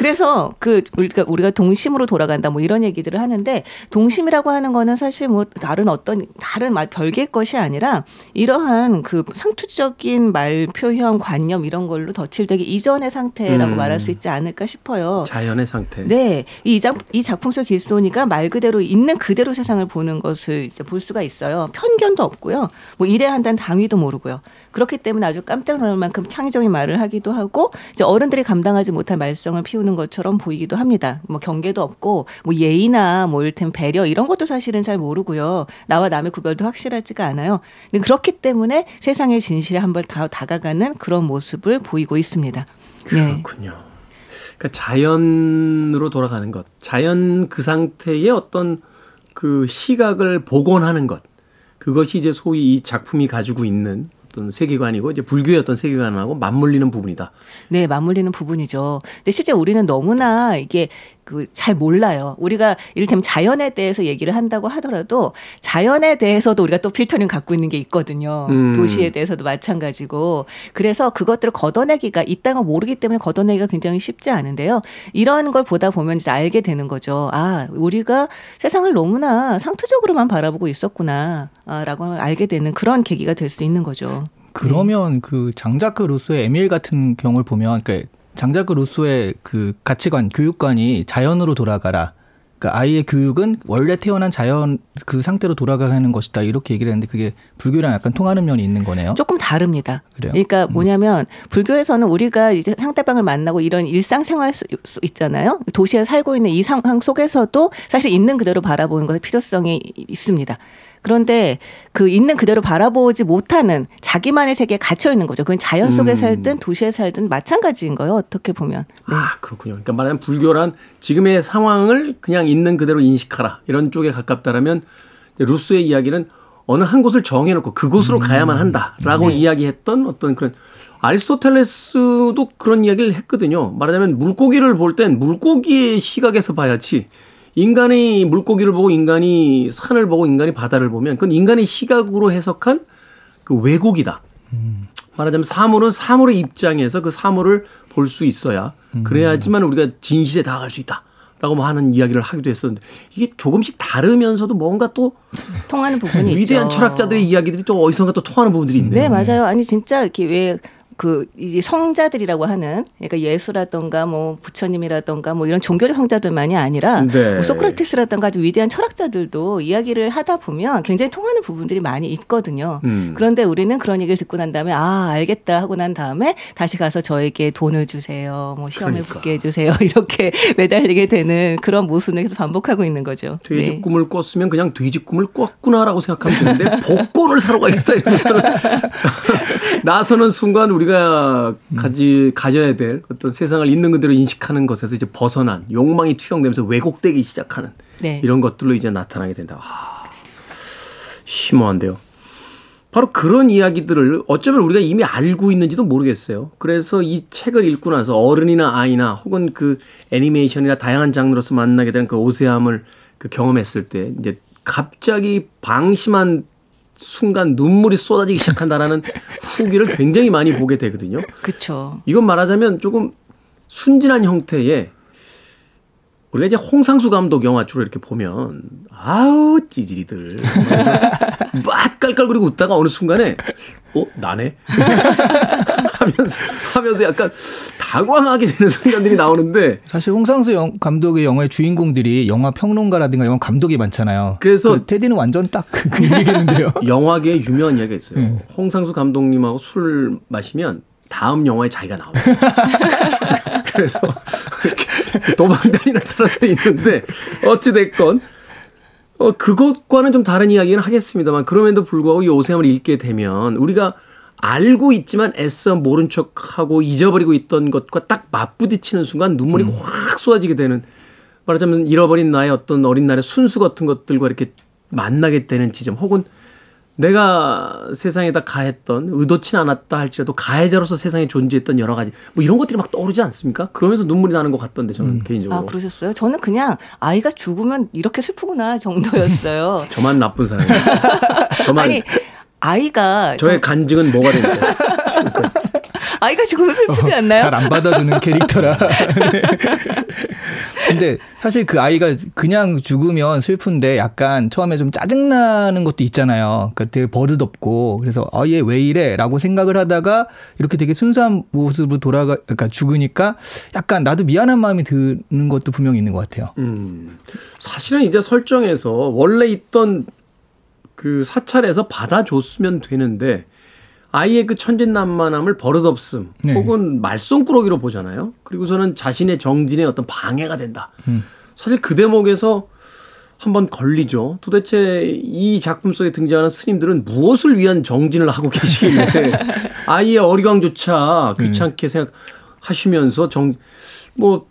그래서 그 우리가 우리가 동심으로 돌아간다 뭐 이런 얘기들을 하는데 동심이라고 하는 거는 사실 뭐 다른 어떤 다른 말 별개의 것이 아니라 이러한 그 상투적인 말 표현 관념 이런 걸로 덧칠되기 이전의 상태라고 음. 말할 수 있지 않을까 싶어요. 자연의 상태. 네, 이, 작, 이 작품 속 길소니가 말 그대로 있는 그대로 세상을 보는 것을 이제 볼 수가 있어요. 편견도 없고요. 뭐 이래야 한다는 당위도 모르고요. 그렇기 때문에 아주 깜짝 놀랄 만큼 창의적인 말을 하기도 하고 이제 어른들이 감당하지 못할 말썽을 피우는 것처럼 보이기도 합니다. 뭐 경계도 없고 뭐 예의나 뭐 이를테면 배려 이런 것도 사실은 잘 모르고요. 나와 남의 구별도 확실하지가 않아요. 근데 그렇기 때문에 세상의 진실에 한번 다 다가가는 그런 모습을 보이고 있습니다. 네. 그렇군요. 그러니까 자연으로 돌아가는 것, 자연 그 상태의 어떤 그 시각을 복원하는 것, 그것이 이제 소위 이 작품이 가지고 있는 어떤 세계관이고 이제 불교의 어떤 세계관하고 맞물리는 부분이다. 네, 맞물리는 부분이죠. 근데 실제 우리는 너무나 이게 그 잘 몰라요. 우리가 이를테면 자연에 대해서 얘기를 한다고 하더라도 자연에 대해서도 우리가 또 필터링 갖고 있는 게 있거든요. 음. 도시에 대해서도 마찬가지고. 그래서 그것들을 걷어내기가 있다는 걸 모르기 때문에 걷어내기가 굉장히 쉽지 않은데요. 이런 걸 보다 보면 이제 알게 되는 거죠. 아, 우리가 세상을 너무나 상투적으로만 바라보고 있었구나. 아, 라고 알게 되는 그런 계기가 될 수 있는 거죠. 그러면 그 장자크 루소의 에밀 같은 경우를 보면 그 장자크 루소의 그 가치관, 교육관이 자연으로 돌아가라. 그러니까 아이의 교육은 원래 태어난 자연 그 상태로 돌아가는 것이다. 이렇게 얘기를 했는데 그게 불교랑 약간 통하는 면이 있는 거네요. 조금 다릅니다. 그래요? 그러니까 뭐냐면 불교에서는 우리가 이제 상대방을 만나고 이런 일상생활 수, 수 있잖아요. 도시에 살고 있는 이 상황 속에서도 사실 있는 그대로 바라보는 것의 필요성이 이- 있습니다. 그런데 그 있는 그대로 바라보지 못하는 자기만의 세계에 갇혀 있는 거죠. 그건 자연 속에 음. 살든 도시에 살든 마찬가지인 거예요. 어떻게 보면. 네. 아, 그렇군요. 그러니까 말하자면 불교란 지금의 상황을 그냥 있는 그대로 인식하라. 이런 쪽에 가깝다라면 루스의 이야기는 어느 한 곳을 정해놓고 그곳으로 가야만 한다라고 이야기했던 어떤 그런 아리스토텔레스도 그런 이야기를 했거든요. 말하자면 물고기를 볼 땐 물고기의 시각에서 봐야지 인간이 물고기를 보고 인간이 산을 보고 인간이 바다를 보면 그건 인간의 시각으로 해석한 그 왜곡이다. 말하자면 사물은 사물의 입장에서 그 사물을 볼 수 있어야 그래야지만 우리가 진실에 다가갈 수 있다. 라고 뭐 하는 이야기를 하기도 했었는데 이게 조금씩 다르면서도 뭔가 또 통하는 부분이 위대한 있죠. 철학자들의 이야기들이 또 어디선가 또 통하는 부분들이 있네요. 네, 맞아요. 아니 진짜 이렇게 왜 그 이제 성자들이라고 하는 그러니까 예수라던가 뭐 부처님이라던가 뭐 이런 종교적 성자들만이 아니라 네. 뭐 소크라테스라던가 아주 위대한 철학자들도 이야기를 하다 보면 굉장히 통하는 부분들이 많이 있거든요. 음. 그런데 우리는 그런 얘기를 듣고 난 다음에 아 알겠다 하고 난 다음에 다시 가서 저에게 돈을 주세요, 뭐 시험에 그러니까. 붙게 해주세요 이렇게 매달리게 되는 그런 모습을 계속 반복하고 있는 거죠. 돼지 네. 꿈을 꿨으면 그냥 돼지 꿈을 꿨구나라고 생각하면 되는데 복고를 사러 가겠다 이러면서는 나서는 순간 우리가 가지 가져야 될 어떤 세상을 있는 그대로 인식하는 것에서 이제 벗어난 욕망이 투영되면서 왜곡되기 시작하는 네. 이런 것들로 이제 나타나게 된다. 아, 심오한데요. 바로 그런 이야기들을 어쩌면 우리가 이미 알고 있는지도 모르겠어요. 그래서 이 책을 읽고 나서 어른이나 아이나 혹은 그 애니메이션이나 다양한 장르로서 만나게 되는 그 오세함을 그 경험했을 때 이제 갑자기 방심한 순간 눈물이 쏟아지기 시작한다라는 후기를 굉장히 많이 보게 되거든요. 그렇죠. 이건 말하자면 조금 순진한 형태의 우리가 이제 홍상수 감독 영화 주로 이렇게 보면 아우 찌질이들 막 깔깔거리고 웃다가 어느 순간에 어 나네 하면서 하면서 약간 당황하게 되는 순간들이 나오는데 사실 홍상수 영- 감독의 영화의 주인공들이 영화 평론가라든가 영화 감독이 많잖아요. 그래서 그 테디는 완전 딱그 그 얘기겠는데요. 영화계에 유명한 이야기가 있어요. 홍상수 감독님하고 술 마시면 다음 영화에 자기가 나와요. 그래서, 도망다니는 사람도 있는데 어찌됐건 어, 그것과는 좀 다른 이야기는 하겠습니다만 그럼에도 불구하고 이 오세함을 읽게 되면 우리가 알고 있지만 애써 모른 척하고 잊어버리고 있던 것과 딱 맞부딪히는 순간 눈물이 확 쏟아지게 되는 말하자면 잃어버린 나의 어떤 어린 날의 순수 같은 것들과 이렇게 만나게 되는 지점 혹은 내가 세상에다 가했던 의도치 않았다 할지라도 가해자로서 세상에 존재했던 여러 가지 뭐 이런 것들이 막 떠오르지 않습니까? 그러면서 눈물이 나는 것 같던데 저는 개인적으로 아 그러셨어요? 저는 그냥 아이가 죽으면 이렇게 슬프구나 정도였어요. 저만 나쁜 사람이에요. 저만 아니 아이가 저의 간증은 뭐가 됩니까? 아이가 죽으면 슬프지 않나요? 잘안 받아주는 캐릭터라. 근데 사실 그 아이가 그냥 죽으면 슬픈데 약간 처음에 좀 짜증나는 것도 있잖아요. 그러니까 되게 버릇없고 그래서 아 얘 왜 이래라고 생각을 하다가 이렇게 되게 순수한 모습으로 돌아가 그러니까 죽으니까 약간 나도 미안한 마음이 드는 것도 분명히 있는 것 같아요. 음, 사실은 이제 설정에서 원래 있던 그 사찰에서 받아줬으면 되는데 아이의 그 천진난만함을 버릇없음 네. 혹은 말썽꾸러기로 보잖아요. 그리고서는 자신의 정진에 어떤 방해가 된다. 사실 그 대목에서 한번 걸리죠. 도대체 이 작품 속에 등장하는 스님들은 무엇을 위한 정진을 하고 계시길래 아이의 어리광조차 귀찮게 생각하시면서 정, 뭐,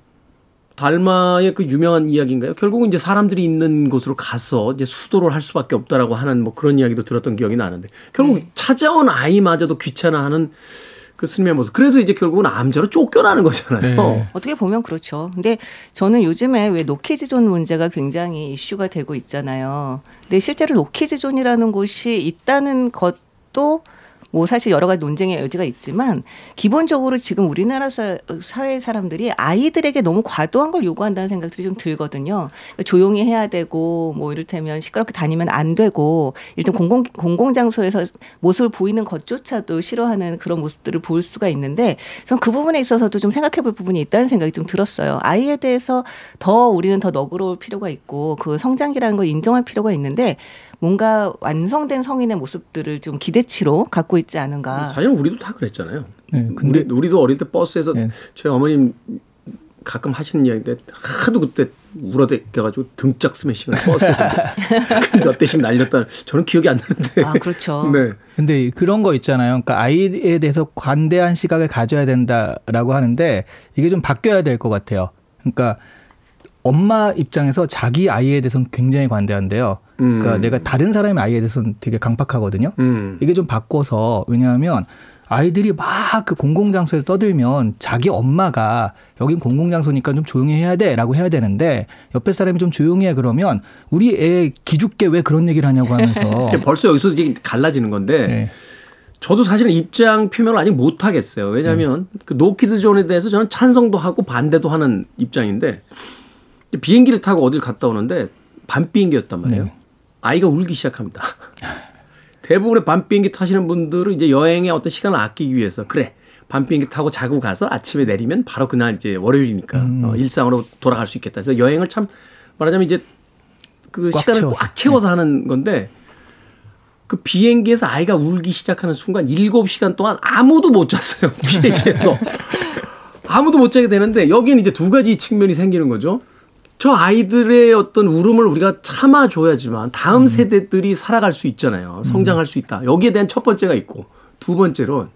달마의 그 유명한 이야기인가요? 결국은 이제 사람들이 있는 곳으로 가서 이제 수도를 할 수밖에 없다라고 하는 뭐 그런 이야기도 들었던 기억이 나는데 결국 찾아온 아이마저도 귀찮아하는 그 스님의 모습. 그래서 이제 결국은 암자로 쫓겨나는 거잖아요. 네. 어떻게 보면 그렇죠. 근데 저는 요즘에 왜 노키즈존 문제가 굉장히 이슈가 되고 있잖아요. 근데 실제로 노키즈존이라는 곳이 있다는 것도 뭐 사실 여러 가지 논쟁의 여지가 있지만 기본적으로 지금 우리나라 사- 사회 사람들이 아이들에게 너무 과도한 걸 요구한다는 생각들이 좀 들거든요. 그러니까 조용히 해야 되고 뭐 이를테면 시끄럽게 다니면 안 되고 일단 공공 공공 장소에서 모습을 보이는 것조차도 싫어하는 그런 모습들을 볼 수가 있는데 전 그 부분에 있어서도 좀 생각해 볼 부분이 있다는 생각이 좀 들었어요. 아이에 대해서 더 우리는 더 너그러울 필요가 있고 그 성장기라는 걸 인정할 필요가 있는데 뭔가 완성된 성인의 모습들을 좀 기대치로 갖고 있지 않은가. 사실은 우리도 다 그랬잖아요. 네, 근데- 우리, 우리도 어릴 때 버스에서 네. 저희 어머님 가끔 하시는 이야기인데 하도 그때 울어대껴가지고 등짝 스매싱을 버스에서 몇 대씩 날렸다. 저는 기억이 안 나는데. 아, 그렇죠. 네. 근데 그런 거 있잖아요. 그러니까 아이에 대해서 관대한 시각을 가져야 된다라고 하는데 이게 좀 바뀌어야 될 것 같아요. 그러니까 엄마 입장에서 자기 아이에 대해서는 굉장히 관대한데요. 그러니까 음. 내가 다른 사람의 아이에 대해서는 되게 강팍하거든요. 음. 이게 좀 바꿔서 왜냐하면 아이들이 막 그 공공장소에서 떠들면 자기 엄마가 여긴 공공장소니까 좀 조용히 해야 돼 라고 해야 되는데 옆에 사람이 좀 조용히 해 그러면 우리 애 기죽게 왜 그런 얘기를 하냐고 하면서 벌써 여기서 이게 갈라지는 건데 네. 저도 사실은 입장 표명을 아직 못 하겠어요. 왜냐하면 그 노키즈 존에 대해서 저는 찬성도 하고 반대도 하는 입장인데 비행기를 타고 어딜 갔다 오는데 밤 비행기였단 말이에요. 네. 아이가 울기 시작합니다. 대부분의 밤 비행기 타시는 분들은 이제 여행의 어떤 시간을 아끼기 위해서 그래 밤 비행기 타고 자고 가서 아침에 내리면 바로 그날 이제 월요일이니까 어, 일상으로 돌아갈 수 있겠다. 그래서 여행을 참 말하자면 이제 그꽉 시간을 채워서. 꽉 채워서 하는 건데 그 비행기에서 아이가 울기 시작하는 순간 7시간 동안 아무도 못 잤어요. 비행기에서. 아무도 못 자게 되는데 여기는 이제 두 가지 측면이 생기는 거죠. 저 아이들의 어떤 울음을 우리가 참아줘야지만 다음 세대들이 살아갈 수 있잖아요. 성장할 수 있다. 여기에 대한 첫 번째가 있고 두 번째로는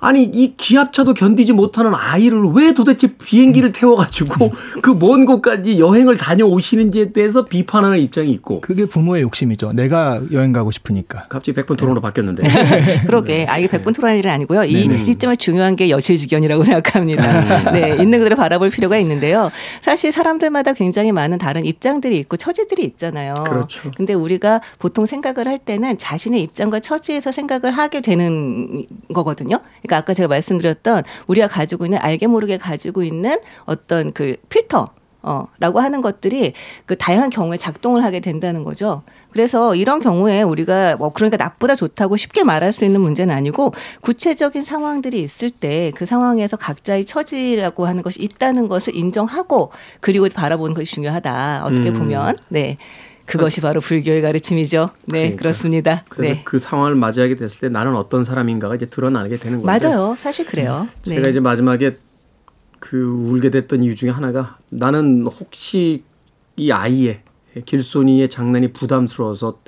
아니 이 기압차도 견디지 못하는 아이를 왜 도대체 비행기를 태워가지고 그 먼 곳까지 여행을 다녀오시는지에 대해서 비판하는 입장이 있고 그게 부모의 욕심이죠. 내가 여행 가고 싶으니까. 갑자기 100번 토론으로 바뀌었는데 그러게 아이가 백분 토론할 일은 아니고요. 이 시점에 중요한 게 여실직연이라고 생각합니다. 네, 있는 그대로 바라볼 필요가 있는데요. 사실 사람들마다 굉장히 많은 다른 입장들이 있고 처지들이 있잖아요. 그렇죠. 근데 우리가 보통 생각을 할 때는 자신의 입장과 처지에서 생각을 하게 되는 거거든요. 그러니까 아까 제가 말씀드렸던 우리가 가지고 있는 알게 모르게 가지고 있는 어떤 그 필터 어, 라고 하는 것들이 그 다양한 경우에 작동을 하게 된다는 거죠. 그래서 이런 경우에 우리가 뭐 그러니까 나쁘다 좋다고 쉽게 말할 수 있는 문제는 아니고 구체적인 상황들이 있을 때 그 상황에서 각자의 처지라고 하는 것이 있다는 것을 인정하고 그리고 바라보는 것이 중요하다. 어떻게 음. 보면. 네. 그것이 바로 불교의 가르침이죠. 네, 그러니까. 그렇습니다 그래서 네. 그 상황을 맞이하게 됐을 때 나는 어떤 사람인가가 이제 드러나게 되는 건데 맞아요. 사실 그래요. 네. 제가 이제 마지막에 그 울게 됐던 이유 중에 하나가 나는 혹시 이 아이의 길손이의 장난이 부담스러워서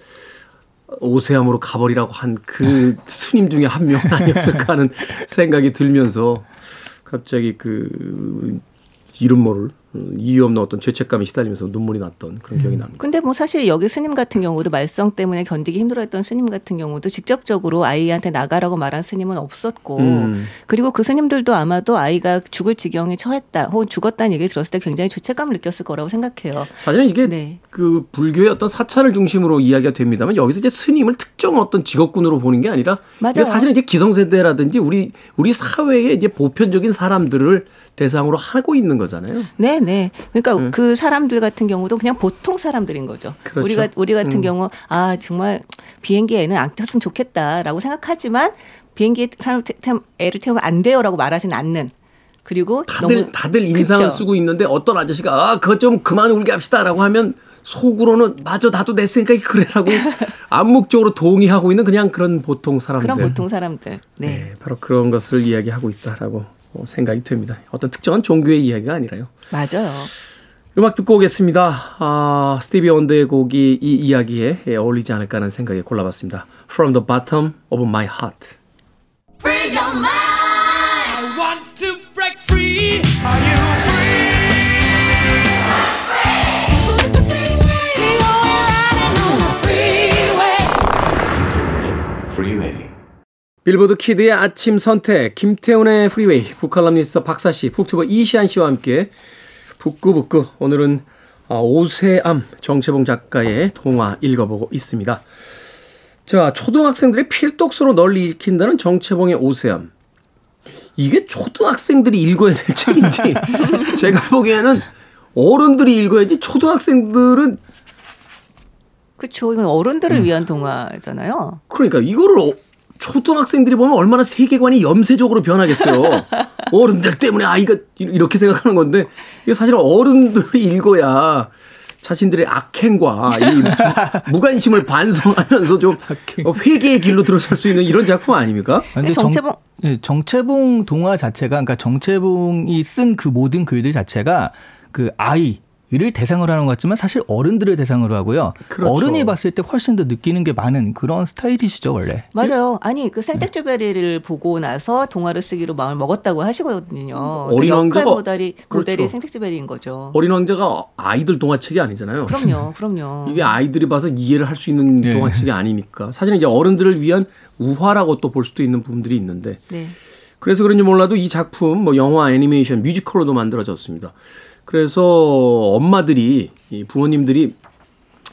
오세암으로 가버리라고 한 그 스님 중에 한 명 아니었을까 하는 생각이 들면서 갑자기 그 이름 모를 이유 없는 어떤 죄책감이 시달리면서 눈물이 났던 그런 기억이 납니다. 근데 뭐 사실 여기 스님 같은 경우도 말썽 때문에 견디기 힘들어했던 스님 같은 경우도 직접적으로 아이한테 나가라고 말한 스님은 없었고 음. 그리고 그 스님들도 아마도 아이가 죽을 지경에 처했다 혹은 죽었다는 얘기를 들었을 때 굉장히 죄책감을 느꼈을 거라고 생각해요. 사실은 이게 네. 그 불교의 어떤 사찰을 중심으로 이야기가 됩니다만 여기서 이제 스님을 특정 어떤 직업군으로 보는 게 아니라 맞아요. 사실은 이제 기성세대라든지 우리 우리 사회의 이제 보편적인 사람들을 대상으로 하고 있는 거잖아요. 네, 네. 그러니까 그 사람들 같은 경우도 그냥 보통 사람들인 거죠. 그렇죠. 우리가 우리 같은 음. 경우 아 정말 비행기에는 안 탔으면 좋겠다라고 생각하지만 비행기에 사람 애를 태우면 안 돼요라고 말하진 않는. 그리고 다들 다들 인상을 그쵸. 쓰고 있는데 어떤 아저씨가 아 그거 좀 그만 울게 합시다라고 하면 속으로는 맞아 나도 내 생각이 그래라고 암묵적으로 동의하고 있는 그냥 그런 보통 사람들. 그런 보통 사람들. 네. 네, 바로 그런 것을 이야기하고 있다라고 어, 생각이 됩니다. 어떤 특정한 종교의 이야기가 아니라요. 맞아요. 음악 듣고 오겠습니다. 아, 스티비 원더의 곡이 이 이야기에 예, 어울리지 않을까 하는 생각에 골라봤습니다. From the bottom of my heart. 빌보드 키드의 아침 선택, 김태훈의 프리웨이, 북칼럼니스트 박사씨, 북튜버 이시한씨와 함께 북구북구 오늘은 아, 오세암 정채봉 작가의 동화 읽어보고 있습니다. 자, 초등학생들의 필독서로 널리 읽힌다는 정채봉의 오세암. 이게 초등학생들이 읽어야 될 책인지 제가 보기에는 어른들이 읽어야지 초등학생들은 그렇죠. 이건 어른들을 위한 동화잖아요. 그러니까 이거를 어- 초등학생들이 보면 얼마나 세계관이 염세적으로 변하겠어요. 어른들 때문에 아이가 이- 이렇게 생각하는 건데 이게 사실 어른들이 읽어야 자신들의 악행과 이 무관심을 반성하면서 좀 회개의 길로 들어설 수 있는 이런 작품 아닙니까? 아, 근데 정채봉- 정, 예, 정채봉 동화 자체가 그러니까 정채봉이 쓴 그 모든 글들 자체가 그 아이 를 대상으로 하는 것 같지만 사실 어른들을 대상으로 하고요. 그렇죠. 어른이 봤을 때 훨씬 더 느끼는 게 많은 그런 스타일이시죠 원래. 맞아요. 아니 그 생택주베리를 보고 나서 동화를 쓰기로 마음을 먹었다고 하시거든요. 어린 그 왕자가- 역할 모델이 모델이 그렇죠. 생텍쥐페리인 거죠. 어린 왕자가 아이들 동화책이 아니잖아요. 그럼요, 그럼요. 이게 아이들이 봐서 이해를 할 수 있는 예. 동화책이 아니니까 사실은 이제 어른들을 위한 우화라고 또 볼 수도 있는 부분들이 있는데 네. 그래서 그런지 몰라도 이 작품 뭐 영화, 애니메이션, 뮤지컬로도 만들어졌습니다. 그래서 엄마들이 이 부모님들이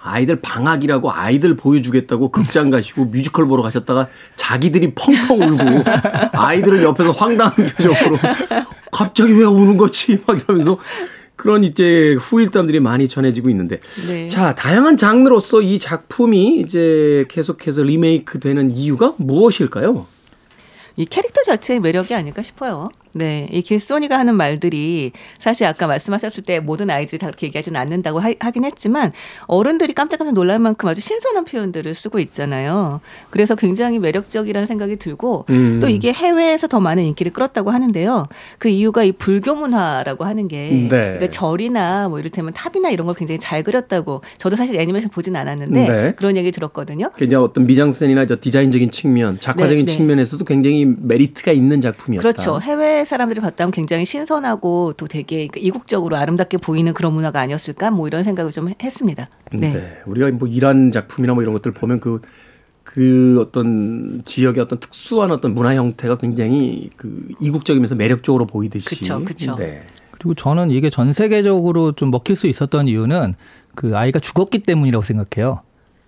아이들 방학이라고 아이들 보여주겠다고 극장 가시고 뮤지컬 보러 가셨다가 자기들이 펑펑 울고 아이들은 옆에서 황당한 표정으로 갑자기 왜 우는 거지 막 이러면서 그런 이제 후일담들이 많이 전해지고 있는데 네. 자 다양한 장르로서 이 작품이 이제 계속해서 리메이크 되는 이유가 무엇일까요? 이 캐릭터 자체의 매력이 아닐까 싶어요. 네, 이 길소니가 하는 말들이 사실 아까 말씀하셨을 때 모든 아이들이 다 그렇게 얘기하지는 않는다고 하, 긴 했지만 어른들이 깜짝깜짝 놀랄 만큼 아주 신선한 표현들을 쓰고 있잖아요. 그래서 굉장히 매력적이라는 생각이 들고 음. 또 이게 해외에서 더 많은 인기를 끌었다고 하는데요. 그 이유가 이 불교 문화라고 하는 게 네. 그러니까 절이나 뭐 이를테면 탑이나 이런 걸 굉장히 잘 그렸다고 저도 사실 애니메이션 보진 않았는데 네. 그런 얘기 들었거든요. 그 이제 어떤 미장센이나 저 디자인적인 측면, 작화적인 네, 네. 측면에서도 굉장히 메리트가 있는 작품이었다. 그렇죠. 해외 사람들이 봤다 면 굉장히 신선하고 또 되게 이국적으로 아름답게 보이는 그런 문화가 아니었을까 뭐 이런 생각을 좀 했습니다. 네. 네. 우리가 뭐 이란 작품이나 뭐 이런 것들 보면 그, 그 어떤 지역의 어떤 특수한 어떤 문화 형태가 굉장히 그 이국적이면서 매력적으로 보이듯이. 그쵸, 그쵸. 네. 그리고 저는 이게 전 세계적으로 좀 먹힐 수 있었던 이유는 그 아이가 죽었기 때문이라고 생각해요.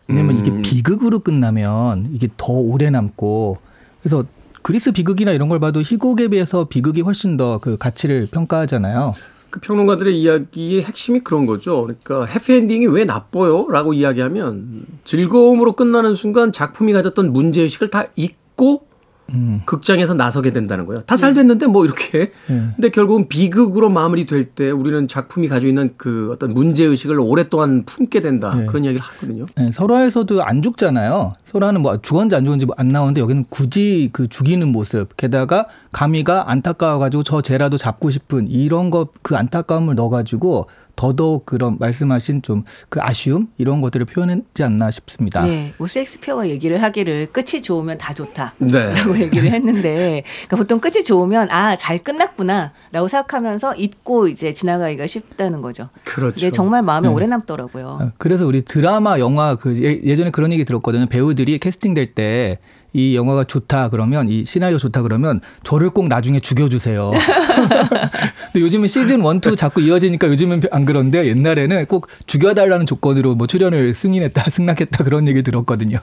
왜냐면 음. 이게 비극으로 끝나면 이게 더 오래 남고 그래서 그리스 비극이나 이런 걸 봐도 희곡에 비해서 비극이 훨씬 더 그 가치를 평가하잖아요. 그 평론가들의 이야기의 핵심이 그런 거죠. 그러니까 해피엔딩이 왜 나빠요? 라고 이야기하면 즐거움으로 끝나는 순간 작품이 가졌던 문제의식을 다 잊고 음. 극장에서 나서게 된다는 거예요. 다 잘 됐는데 뭐 이렇게. 네. 근데 결국은 비극으로 마무리될 때 우리는 작품이 가지고 있는 그 어떤 문제 의식을 오랫동안 품게 된다. 네. 그런 이야기를 하거든요. 네, 설화에서도 안 죽잖아요. 설화는 뭐 죽었는지 안 죽었는지 안 나오는데 여기는 굳이 그 죽이는 모습. 게다가 가미가 안타까워 가지고 저 쟤라도 잡고 싶은 이런 거 그 안타까움을 넣어 가지고 더더욱 그런 말씀하신 좀 그 아쉬움 이런 것들을 표현했지 않나 싶습니다. 네, 뭐 셰익스피어가 얘기를 하기를 끝이 좋으면 다 좋다. 네. 라고 얘기를 했는데 그러니까 보통 끝이 좋으면 아 잘 끝났구나라고 생각하면서 잊고 이제 지나가기가 쉽다는 거죠. 그렇죠. 이게 정말 마음에 네. 오래 남더라고요. 어, 그래서 우리 드라마, 영화 그 예- 예전에 그런 얘기 들었거든요. 배우들이 캐스팅 될 때이 영화가 좋다 그러면 이 시나리오 좋다 그러면 저를 꼭 나중에 죽여주세요. 근데 요즘은 시즌 1, 2 자꾸 이어지니까 요즘은 안 그런데 옛날에는 꼭 죽여달라는 조건으로 뭐 출연을 승인했다, 승낙했다 그런 얘기 들었거든요.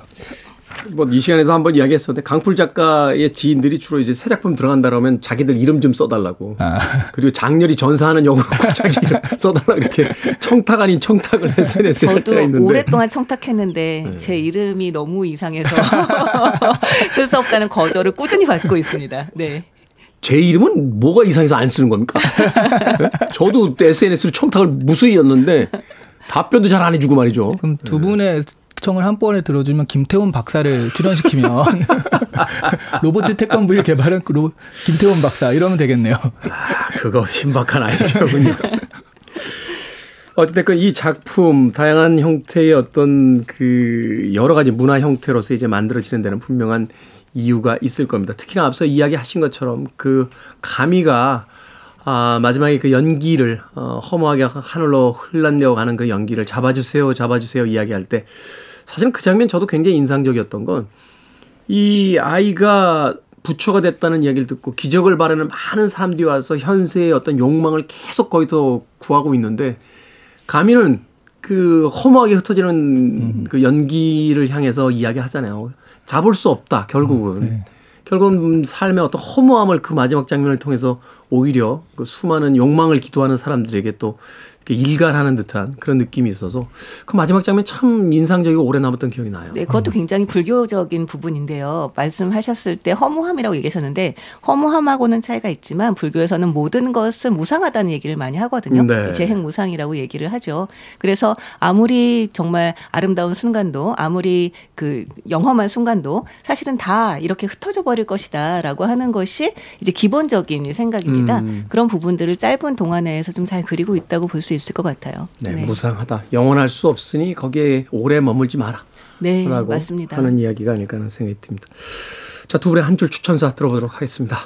뭐 이 시간에서 한번 이야기했었는데 강풀 작가의 지인들이 주로 이제 새 작품 들어간다 그러면 자기들 이름 좀 써달라고 아. 그리고 장렬히 전사하는 영으로 꼭 자기 이름 써달라 이렇게 청탁 아닌 청탁을 SNS에 할 저도 때가 있는데 네. 오랫동안 청탁했는데 제 이름이 너무 이상해서 쓸 수 없다는 거절을 꾸준히 받고 있습니다. 네. 제 이름은 뭐가 이상해서 안 쓰는 겁니까? 네? 저도 SNS로 청탁을 무수히 였는데 답변도 잘 안 해주고 말이죠. 그럼 두 분의 청을 한 번에 들어주면 김태훈 박사를 출연시키면 로봇 태권브를 개발한 그 로, 김태훈 박사 이러면 되겠네요. 아, 그거 신박한 아이디어군요. 어쨌든 이 작품 다양한 형태의 어떤 그 여러 가지 문화 형태로서 이제 만들어지는 데는 분명한 이유가 있을 겁니다. 특히나 앞서 이야기하신 것처럼 그 가미가 아, 마지막에 그 연기를 어, 허무하게 하늘로 흘러내려 가는 그 연기를 잡아주세요, 잡아주세요 이야기할 때 사실은 그 장면 저도 굉장히 인상적이었던 건 이 아이가 부처가 됐다는 이야기를 듣고 기적을 바라는 많은 사람들이 와서 현세의 어떤 욕망을 계속 거기서 구하고 있는데 가미는 그 허무하게 흩어지는 그 연기를 향해서 이야기하잖아요. 잡을 수 없다 결국은. 결국은 삶의 어떤 허무함을 그 마지막 장면을 통해서 오히려 그 수많은 욕망을 기도하는 사람들에게 또 일갈하는 듯한 그런 느낌이 있어서 그 마지막 장면 참 인상적이고 오래 남았던 기억이 나요. 네, 그것도 굉장히 불교적인 부분인데요. 말씀하셨을 때 허무함이라고 얘기하셨는데 허무함하고는 차이가 있지만 불교에서는 모든 것은 무상하다는 얘기를 많이 하거든요. 네. 재행 무상이라고 얘기를 하죠. 그래서 아무리 정말 아름다운 순간도 아무리 그 영험한 순간도 사실은 다 이렇게 흩어져 버릴 것이다라고 하는 것이 이제 기본적인 생각입니다. 음. 그런 부분들을 짧은 동안 내에서 좀 잘 그리고 있다고 볼 수 있을 것 같아요. 네, 무상하다. 영원할 수 없으니 거기에 오래 머물지 마라. 네, 라고 맞습니다. 하는 이야기가 아닐까 하는 생각이 듭니다. 자, 두 분의 한 줄 추천사 들어보도록 하겠습니다.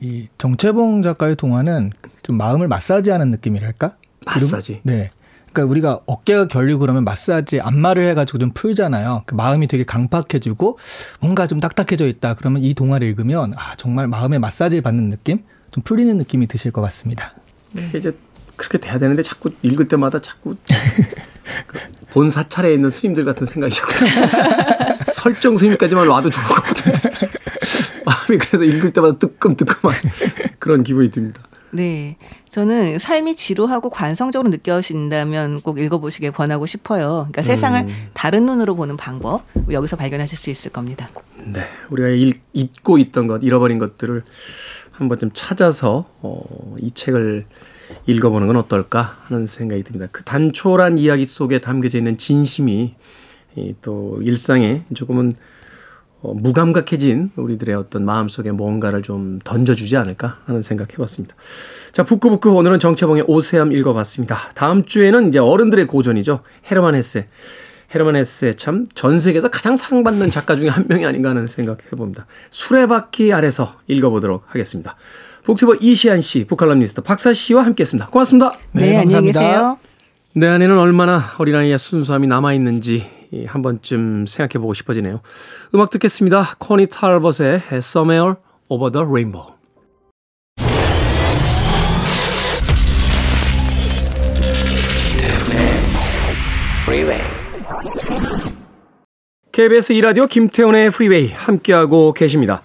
이 정채봉 작가의 동화는 좀 마음을 마사지하는 느낌이랄까? 마사지. 그리고- 네. 그러니까 우리가 어깨가 결리고 그러면 마사지 안마를 해가지고 좀 풀잖아요. 그 마음이 되게 강팍해지고 뭔가 좀 딱딱해져 있다. 그러면 이 동화를 읽으면 아 정말 마음에 마사지를 받는 느낌, 좀 풀리는 느낌이 드실 것 같습니다. 이제 그렇게 돼야 되는데 자꾸 읽을 때마다 자꾸 그 본 사찰에 있는 스님들 같은 생각이 자꾸. 설정 스님까지만 와도 좋을 것 같은데 마음이 그래서 읽을 때마다 뜨끔뜨끔한 그런 기분이 듭니다. 네. 저는 삶이 지루하고 관성적으로 느껴진다면 꼭 읽어보시길 권하고 싶어요. 그러니까 세상을 음. 다른 눈으로 보는 방법 여기서 발견하실 수 있을 겁니다. 네, 우리가 읽, 잊고 있던 것, 잃어버린 것들을 한 번쯤 찾아서 어, 이 책을 읽어보는 건 어떨까 하는 생각이 듭니다. 그 단촐한 이야기 속에 담겨져 있는 진심이 이또 일상에 조금은 어, 무감각해진 우리들의 어떤 마음속에 뭔가를 좀 던져주지 않을까 하는 생각 해봤습니다. 자, 북구북구 오늘은 정채봉의 오세암 읽어봤습니다. 다음 주에는 이제 어른들의 고전이죠. 헤르만 헤세. 헤르만 헤세 참 전 세계에서 가장 사랑받는 작가 중에 한 명이 아닌가 하는 생각 해봅니다. 수레바퀴 아래서 읽어보도록 하겠습니다. 북튜버 이시안 씨, 북칼럼니스트 박사 씨와 함께했습니다. 고맙습니다. 네, 네, 안녕히 감사합니다. 계세요. 내 안에는 얼마나 어린아이의 순수함이 남아있는지 한 번쯤 생각해보고 싶어지네요. 음악 듣겠습니다. 코니 탈벗의 Somewhere Over the Rainbow. KBS 이라디오 김태훈의 프리웨이 함께하고 계십니다.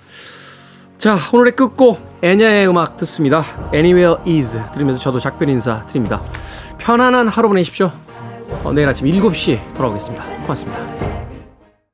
자, 오늘의 끝곡 애냐의 음악 듣습니다. Anywhere is 들으면서 저도 작별 인사 드립니다. 편안한 하루 보내십시오. 어, 내일 아침 7시에 돌아오겠습니다. 고맙습니다.